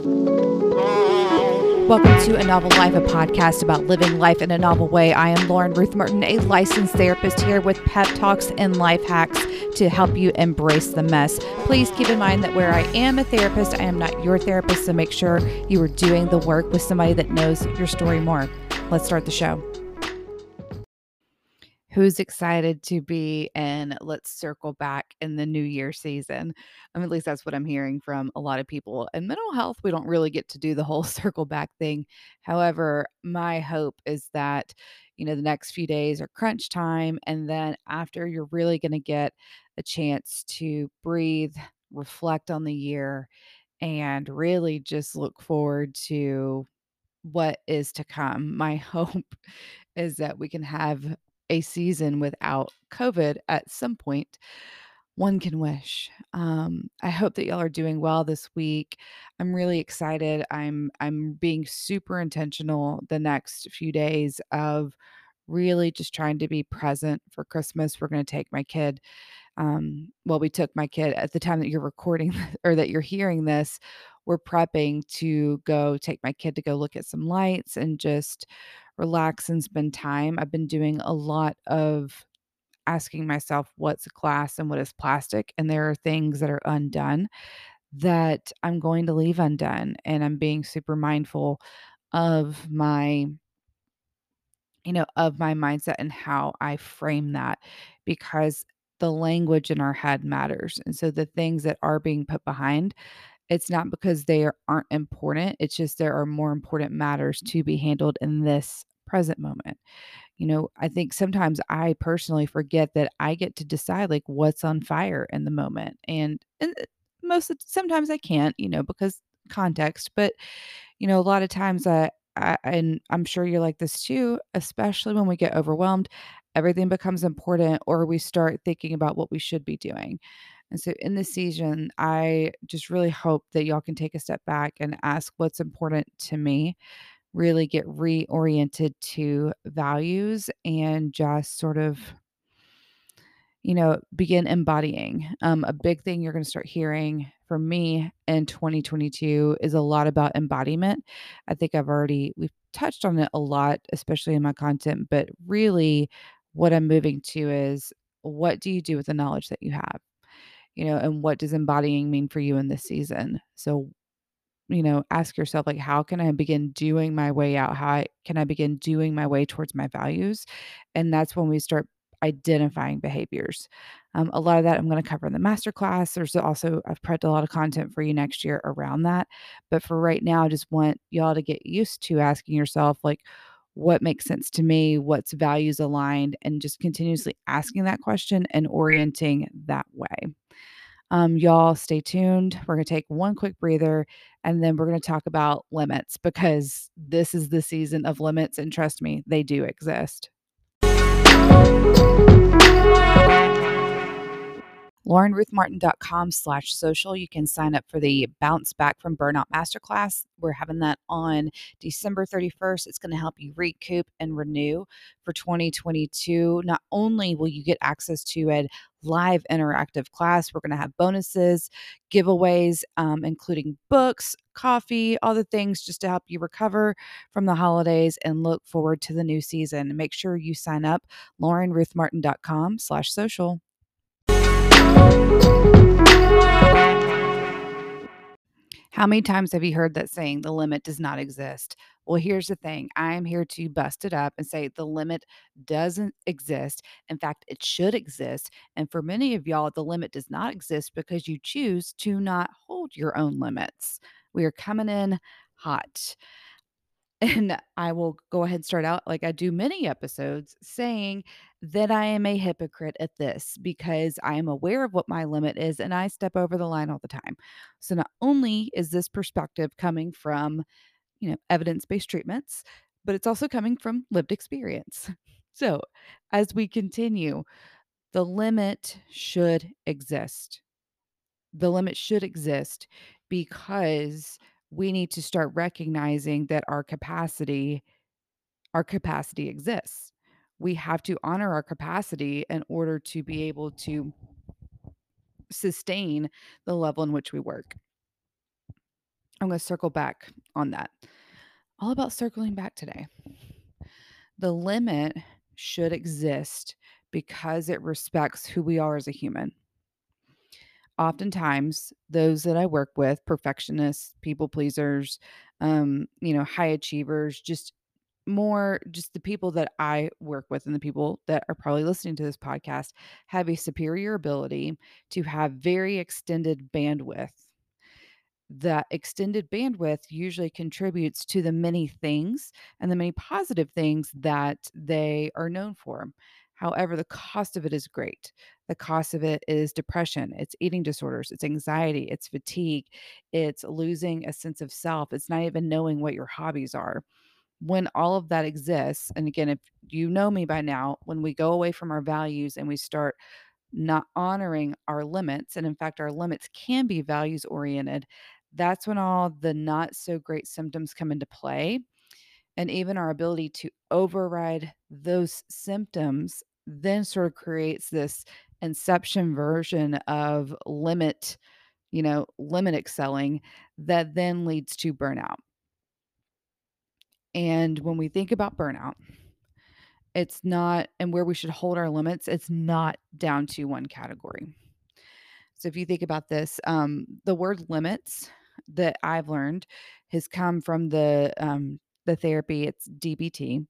Welcome to A Novel Life, a podcast about living life in a novel way. I am Lauren Ruth Martin, a licensed therapist here with pep talks and life hacks to help you embrace the mess. Please keep in mind that where I am a therapist, I am not your therapist, so make sure you are doing the work with somebody that knows your story more. Let's start the show who's excited to be in let's circle back in the new year season. Mean, at least that's what i'm hearing from a lot of people. In mental health we don't really get to do the whole circle back thing. However my hope is that you know the next few days are crunch time and then after you're really going to get a chance to breathe reflect on the year and really just look forward to what is to come. My hope is that we can have a season without COVID at some point. One can wish. Um, I hope that y'all are doing well this week. I'm really excited. I'm I'm being super intentional the next few days of really just trying to be present for Christmas. We're going to take my kid. Um, well, we took my kid at the time that you're recording or that you're hearing this. We're prepping to go take my kid to go look at some lights and just relax and spend time. I've been doing a lot of asking myself what's glass and what is plastic. And there are things that are undone that I'm going to leave undone. And I'm being super mindful of my you know of my mindset and how I frame that because the language in our head matters. And so the things that are being put behind it's not because they are, aren't important. It's just there are more important matters to be handled in this present moment. You know, I think sometimes I personally forget that I get to decide like what's on fire in the moment. And and uh, most sometimes I can't, you know, because context, but you know, a lot of times I, I and I'm sure you're like this too, especially when we get overwhelmed, everything becomes important or we start thinking about what we should be doing. And so in this season, I just really hope that y'all can take a step back and ask what's important to me, really get reoriented to values and just sort of you know, begin embodying. Um, a big thing you're going to start hearing from me in 2022 is a lot about embodiment. I think I've already, we've touched on it a lot, especially in my content, but really what I'm moving to is what do you do with the knowledge that you have? You know, and what does embodying mean for you in this season? So, you know, ask yourself, like, how can I begin doing my way out? How I, can I begin doing my way towards my values? And that's when we start identifying behaviors. Um, a lot of that I'm going to cover in the masterclass. There's also, I've prepped a lot of content for you next year around that. But for right now, I just want y'all to get used to asking yourself, like, what makes sense to me, what's values aligned, and just continuously asking that question and orienting that way. Um, y'all stay tuned. We're going to take one quick breather and then we're going to talk about limits because this is the season of limits. And trust me, they do exist. laurenruthmartin.com slash social. You can sign up for the Bounce Back from Burnout Masterclass. We're having that on December 31st. It's going to help you recoup and renew for 2022. Not only will you get access to a live interactive class, we're going to have bonuses, giveaways, um, including books, coffee, all the things just to help you recover from the holidays and look forward to the new season. Make sure you sign up, laurenruthmartin.com slash social. How many times have you heard that saying, the limit does not exist? Well, here's the thing I am here to bust it up and say the limit doesn't exist. In fact, it should exist. And for many of y'all, the limit does not exist because you choose to not hold your own limits. We are coming in hot. And I will go ahead and start out like I do many episodes saying that I am a hypocrite at this because I am aware of what my limit is and I step over the line all the time. So not only is this perspective coming from, you know, evidence-based treatments, but it's also coming from lived experience. So, as we continue, the limit should exist. The limit should exist because we need to start recognizing that our capacity our capacity exists. We have to honor our capacity in order to be able to sustain the level in which we work. I'm gonna circle back on that. All about circling back today. The limit should exist because it respects who we are as a human. Oftentimes, those that I work with, perfectionists, people pleasers, um, you know, high achievers, just more just the people that I work with and the people that are probably listening to this podcast have a superior ability to have very extended bandwidth that extended bandwidth usually contributes to the many things and the many positive things that they are known for. However, the cost of it is great. The cost of it is depression, it's eating disorders, it's anxiety, it's fatigue, it's losing a sense of self, it's not even knowing what your hobbies are. When all of that exists, and again, if you know me by now, when we go away from our values and we start not honoring our limits, and in fact, our limits can be values oriented, that's when all the not so great symptoms come into play. And even our ability to override those symptoms then sort of creates this inception version of limit, you know, limit excelling that then leads to burnout. And when we think about burnout, it's not, and where we should hold our limits, it's not down to one category. So if you think about this, um, the word limits that I've learned has come from the um, the therapy. It's DBT,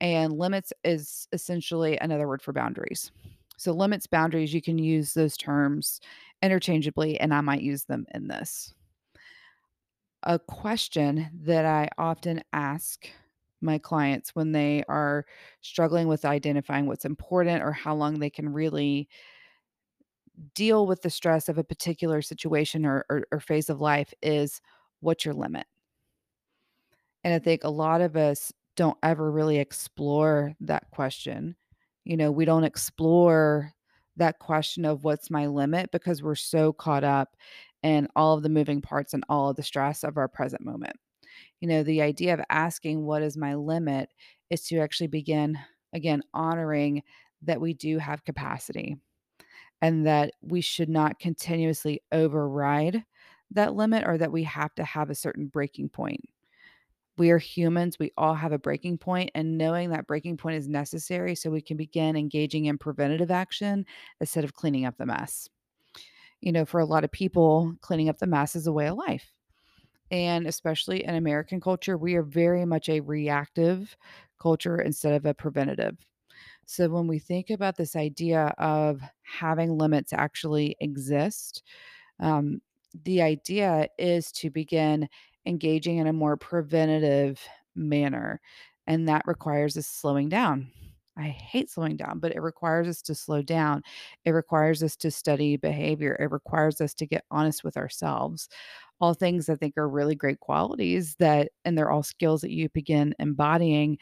and limits is essentially another word for boundaries. So limits, boundaries, you can use those terms interchangeably, and I might use them in this. A question that I often ask my clients when they are struggling with identifying what's important or how long they can really deal with the stress of a particular situation or, or, or phase of life is what's your limit? And I think a lot of us don't ever really explore that question. You know, we don't explore that question of what's my limit because we're so caught up in all of the moving parts and all of the stress of our present moment. You know, the idea of asking what is my limit is to actually begin again honoring that we do have capacity and that we should not continuously override that limit or that we have to have a certain breaking point. We are humans, we all have a breaking point, and knowing that breaking point is necessary so we can begin engaging in preventative action instead of cleaning up the mess. You know, for a lot of people, cleaning up the mess is a way of life. And especially in American culture, we are very much a reactive culture instead of a preventative. So when we think about this idea of having limits actually exist, um, the idea is to begin engaging in a more preventative manner. And that requires us slowing down. I hate slowing down, but it requires us to slow down. It requires us to study behavior. It requires us to get honest with ourselves. All things I think are really great qualities that, and they're all skills that you begin embodying,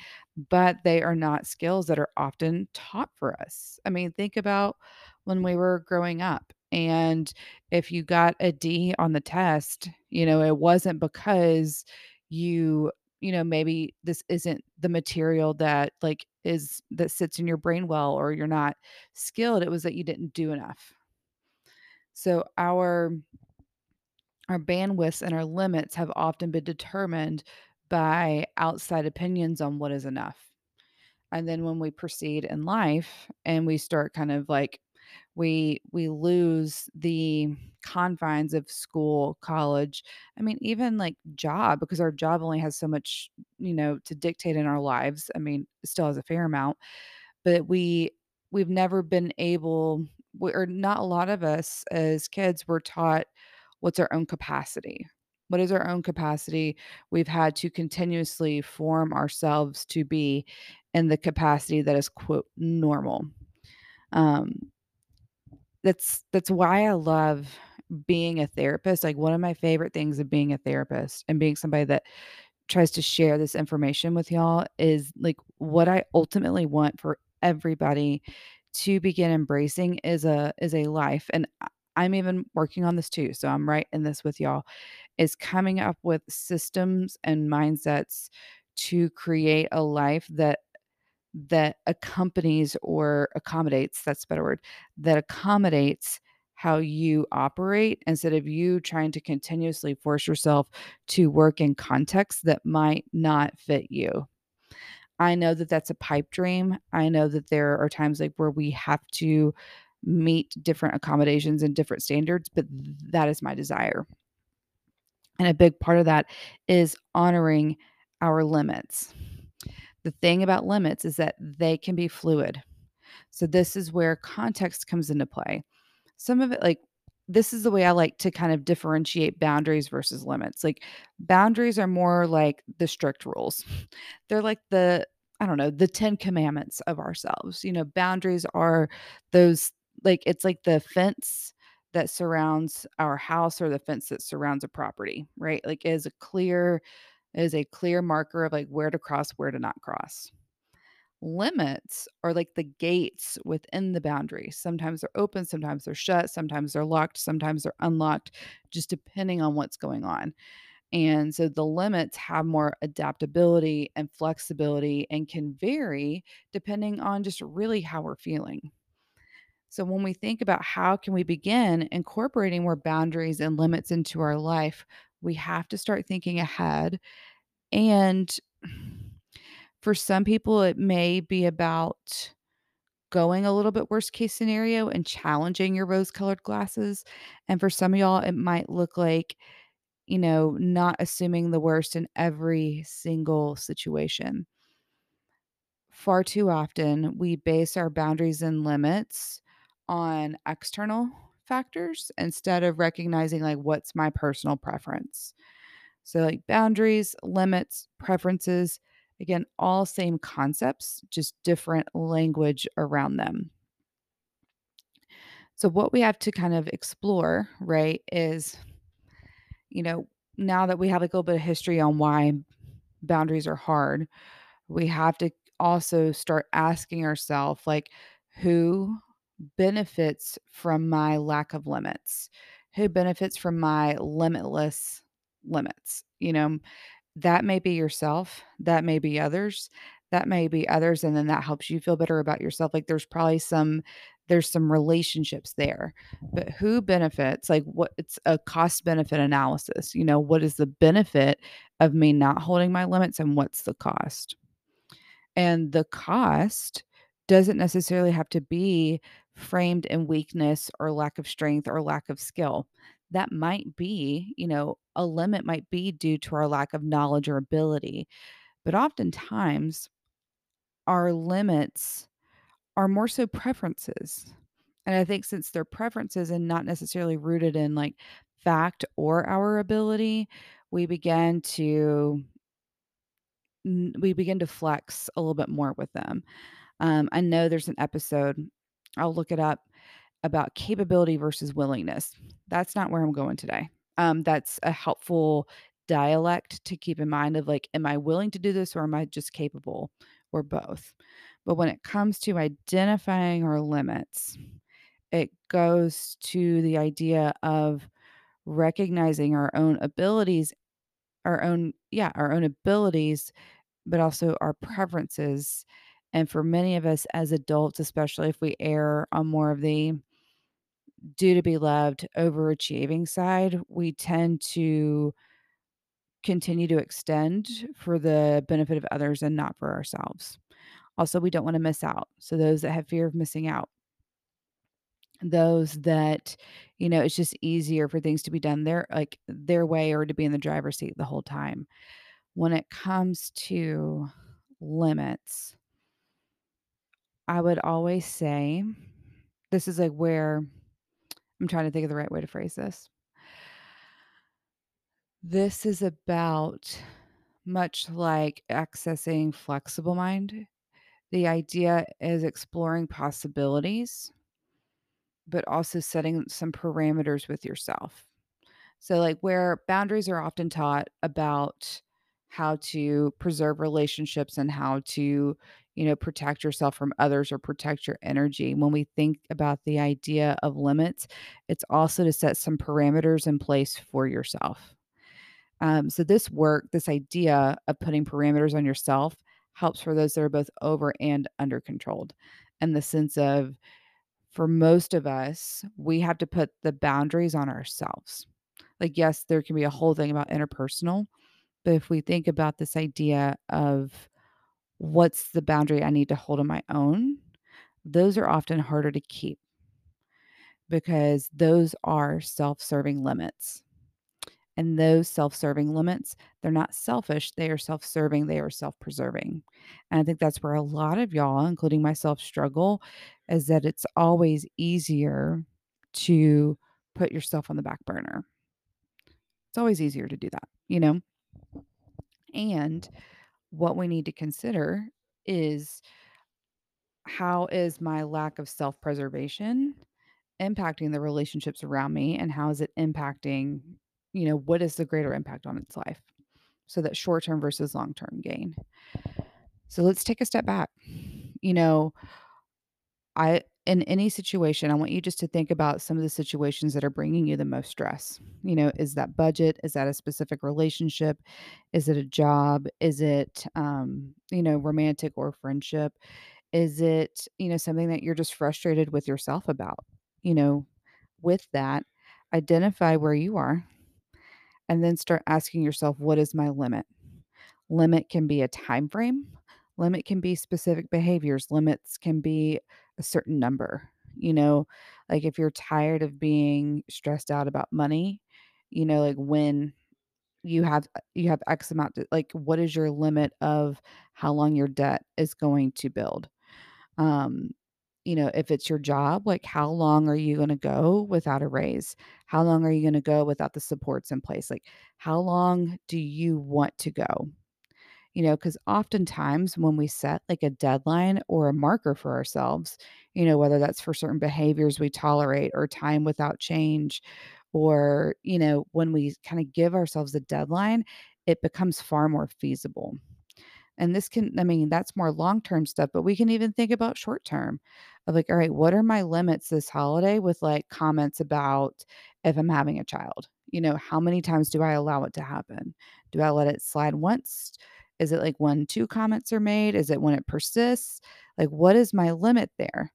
but they are not skills that are often taught for us. I mean, think about when we were growing up. And if you got a D on the test, you know, it wasn't because you you know, maybe this isn't the material that like is that sits in your brain well or you're not skilled. It was that you didn't do enough. So our our bandwidths and our limits have often been determined by outside opinions on what is enough. And then when we proceed in life and we start kind of like we we lose the confines of school, college. I mean, even like job because our job only has so much, you know, to dictate in our lives. I mean, still has a fair amount, but we we've never been able we, or not a lot of us as kids were taught what's our own capacity. What is our own capacity? We've had to continuously form ourselves to be in the capacity that is quote normal. Um, that's that's why I love being a therapist. Like one of my favorite things of being a therapist and being somebody that tries to share this information with y'all is like what I ultimately want for everybody to begin embracing is a is a life and I'm even working on this too. So I'm right in this with y'all is coming up with systems and mindsets to create a life that that accompanies or accommodates that's a better word that accommodates how you operate instead of you trying to continuously force yourself to work in contexts that might not fit you. I know that that's a pipe dream. I know that there are times like where we have to meet different accommodations and different standards, but that is my desire. And a big part of that is honoring our limits. The thing about limits is that they can be fluid. So this is where context comes into play. Some of it like this is the way I like to kind of differentiate boundaries versus limits. Like boundaries are more like the strict rules. They're like the I don't know, the 10 commandments of ourselves. You know, boundaries are those like it's like the fence that surrounds our house or the fence that surrounds a property, right? Like is a clear it is a clear marker of like where to cross, where to not cross. Limits are like the gates within the boundary. Sometimes they're open, sometimes they're shut, sometimes they're locked, sometimes they're unlocked, just depending on what's going on. And so the limits have more adaptability and flexibility and can vary depending on just really how we're feeling. So when we think about how can we begin incorporating more boundaries and limits into our life, we have to start thinking ahead and for some people it may be about going a little bit worst case scenario and challenging your rose colored glasses. And for some of y'all it might look like you know, not assuming the worst in every single situation. Far too often, we base our boundaries and limits on external factors instead of recognizing, like, what's my personal preference. So, like, boundaries, limits, preferences, again, all same concepts, just different language around them. So, what we have to kind of explore, right, is you know, now that we have like a little bit of history on why boundaries are hard, we have to also start asking ourselves like who benefits from my lack of limits? Who benefits from my limitless limits? You know, that may be yourself, that may be others, that may be others, and then that helps you feel better about yourself. Like there's probably some there's some relationships there. But who benefits? Like what it's a cost benefit analysis. You know, what is the benefit of me not holding my limits and what's the cost? And the cost doesn't necessarily have to be framed in weakness or lack of strength or lack of skill. That might be, you know, a limit might be due to our lack of knowledge or ability. But oftentimes, our limits are more so preferences. And I think since they're preferences and not necessarily rooted in like fact or our ability, we begin to we begin to flex a little bit more with them. Um, I know there's an episode, I'll look it up about capability versus willingness. That's not where I'm going today. Um, that's a helpful dialect to keep in mind of like, am I willing to do this or am I just capable or both? But when it comes to identifying our limits, it goes to the idea of recognizing our own abilities, our own, yeah, our own abilities, but also our preferences. And for many of us as adults, especially if we err on more of the do to be loved, overachieving side, we tend to continue to extend mm-hmm. for the benefit of others and not for ourselves. Also, we don't want to miss out. So, those that have fear of missing out, those that, you know, it's just easier for things to be done their like their way or to be in the driver's seat the whole time. When it comes to limits, I would always say this is like where I'm trying to think of the right way to phrase this. This is about much like accessing flexible mind. The idea is exploring possibilities, but also setting some parameters with yourself. So, like, where boundaries are often taught about how to preserve relationships and how to, you know, protect yourself from others or protect your energy. When we think about the idea of limits, it's also to set some parameters in place for yourself. Um, so, this work, this idea of putting parameters on yourself helps for those that are both over and under controlled. And the sense of for most of us, we have to put the boundaries on ourselves. Like, yes, there can be a whole thing about interpersonal, but if we think about this idea of what's the boundary I need to hold on my own, those are often harder to keep because those are self serving limits. And those self serving limits, they're not selfish, they are self serving, they are self preserving. And I think that's where a lot of y'all, including myself, struggle is that it's always easier to put yourself on the back burner. It's always easier to do that, you know? And what we need to consider is how is my lack of self preservation impacting the relationships around me and how is it impacting, you know, what is the greater impact on its life? So that short term versus long term gain. So let's take a step back. You know, I in any situation, I want you just to think about some of the situations that are bringing you the most stress. You know, is that budget? Is that a specific relationship? Is it a job? Is it, um, you know, romantic or friendship? Is it, you know, something that you're just frustrated with yourself about? You know, with that, identify where you are and then start asking yourself, what is my limit? Limit can be a time frame. Limit can be specific behaviors. Limits can be a certain number. You know, like if you're tired of being stressed out about money, you know, like when you have uh, you have X amount to, like what is your limit of how long your debt is going to build? Um, you know, if it's your job, like how long are you going to go without a raise? How long are you going to go without the supports in place? Like how long do you want to go? You know, because oftentimes when we set like a deadline or a marker for ourselves, you know, whether that's for certain behaviors we tolerate or time without change, or, you know, when we kind of give ourselves a deadline, it becomes far more feasible. And this can, I mean, that's more long term stuff, but we can even think about short term of like, all right, what are my limits this holiday with like comments about if I'm having a child? You know, how many times do I allow it to happen? Do I let it slide once? Is it like when two comments are made? Is it when it persists? Like, what is my limit there?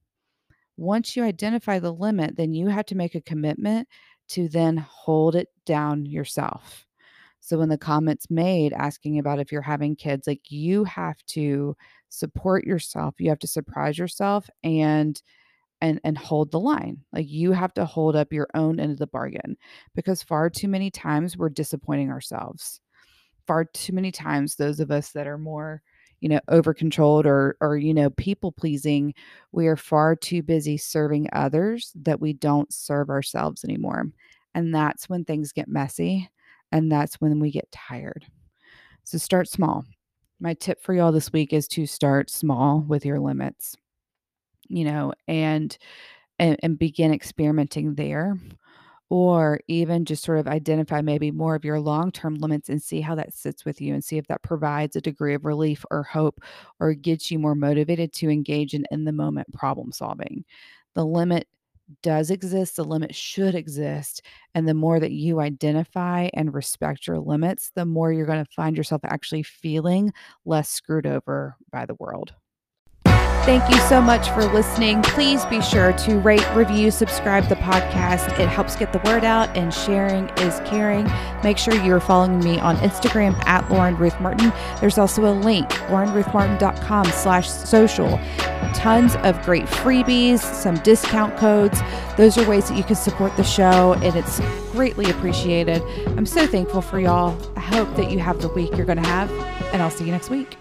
Once you identify the limit, then you have to make a commitment to then hold it down yourself. So when the comments made asking about if you're having kids, like you have to support yourself. You have to surprise yourself and and and hold the line. Like you have to hold up your own end of the bargain because far too many times we're disappointing ourselves. Far too many times those of us that are more you know over controlled or or you know people pleasing we are far too busy serving others that we don't serve ourselves anymore and that's when things get messy and that's when we get tired. So start small. My tip for y'all this week is to start small with your limits, you know, and and, and begin experimenting there or even just sort of identify maybe more of your long term limits and see how that sits with you and see if that provides a degree of relief or hope or gets you more motivated to engage in in the moment problem solving. The limit does exist, the limit should exist. And the more that you identify and respect your limits, the more you're going to find yourself actually feeling less screwed over by the world. Thank you so much for listening. Please be sure to rate, review, subscribe the podcast. It helps get the word out, and sharing is caring. Make sure you're following me on Instagram at Lauren Ruth Martin. There's also a link, laurenruthmartin.com slash social. Tons of great freebies, some discount codes. Those are ways that you can support the show, and it's greatly appreciated. I'm so thankful for y'all. I hope that you have the week you're going to have, and I'll see you next week.